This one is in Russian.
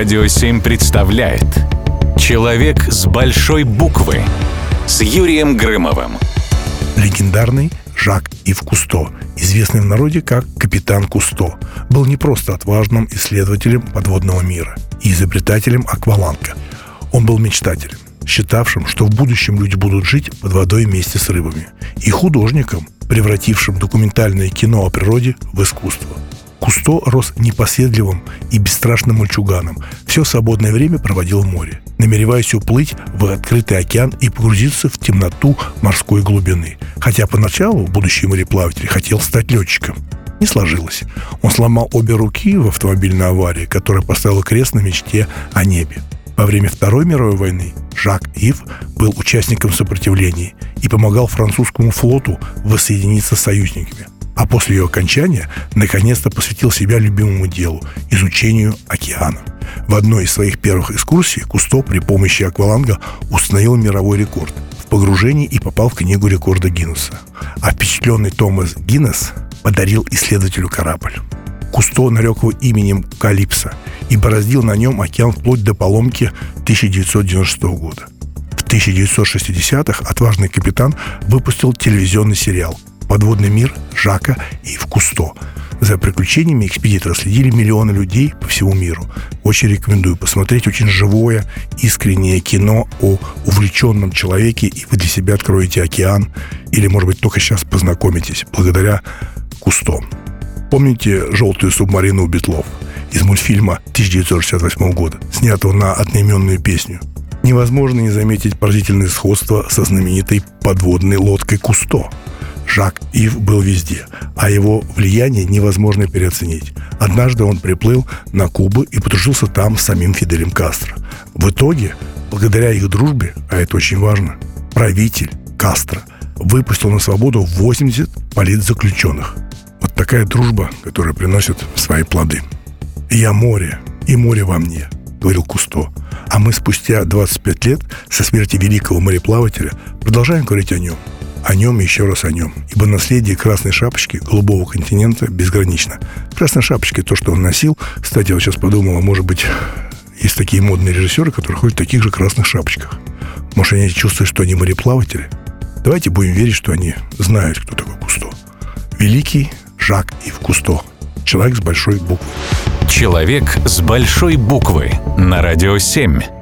Радио 7 представляет Человек с большой буквы с Юрием Грымовым. Легендарный Жак Ив Кусто, известный в народе как капитан Кусто, был не просто отважным исследователем подводного мира и изобретателем акваланга. Он был мечтателем, считавшим, что в будущем люди будут жить под водой вместе с рыбами, и художником, превратившим документальное кино о природе в искусство – Кусто рос непоседливым и бесстрашным мальчуганом. Все свободное время проводил в море, намереваясь уплыть в открытый океан и погрузиться в темноту морской глубины. Хотя поначалу будущий мореплаватель хотел стать летчиком. Не сложилось. Он сломал обе руки в автомобильной аварии, которая поставила крест на мечте о небе. Во время Второй мировой войны Жак Ив был участником сопротивления и помогал французскому флоту воссоединиться с союзниками – а после ее окончания наконец-то посвятил себя любимому делу – изучению океана. В одной из своих первых экскурсий Кусто при помощи акваланга установил мировой рекорд в погружении и попал в книгу рекорда Гиннесса. А впечатленный Томас Гиннес подарил исследователю корабль. Кусто нарек его именем Калипсо и бороздил на нем океан вплоть до поломки 1996 года. В 1960-х отважный капитан выпустил телевизионный сериал подводный мир Жака и в Кусто. За приключениями экспедитора следили миллионы людей по всему миру. Очень рекомендую посмотреть очень живое, искреннее кино о увлеченном человеке, и вы для себя откроете океан, или, может быть, только сейчас познакомитесь благодаря Кусто. Помните «Желтую субмарину» Бетлов из мультфильма 1968 года, снятого на одноименную песню? Невозможно не заметить поразительное сходство со знаменитой подводной лодкой Кусто – Жак Ив был везде, а его влияние невозможно переоценить. Однажды он приплыл на Кубу и подружился там с самим Фиделем Кастро. В итоге, благодаря их дружбе, а это очень важно, правитель Кастро выпустил на свободу 80 политзаключенных. Вот такая дружба, которая приносит свои плоды. «Я море, и море во мне», — говорил Кусто. А мы спустя 25 лет со смерти великого мореплавателя продолжаем говорить о нем — о нем и еще раз о нем. Ибо наследие Красной Шапочки голубого континента безгранично. Красная Шапочка, то, что он носил, кстати, я вот сейчас подумал, а может быть, есть такие модные режиссеры, которые ходят в таких же красных шапочках. Может, они чувствуют, что они мореплаватели? Давайте будем верить, что они знают, кто такой Кусто. Великий Жак Ив Кусто. Человек с большой буквы. Человек с большой буквы на радио 7.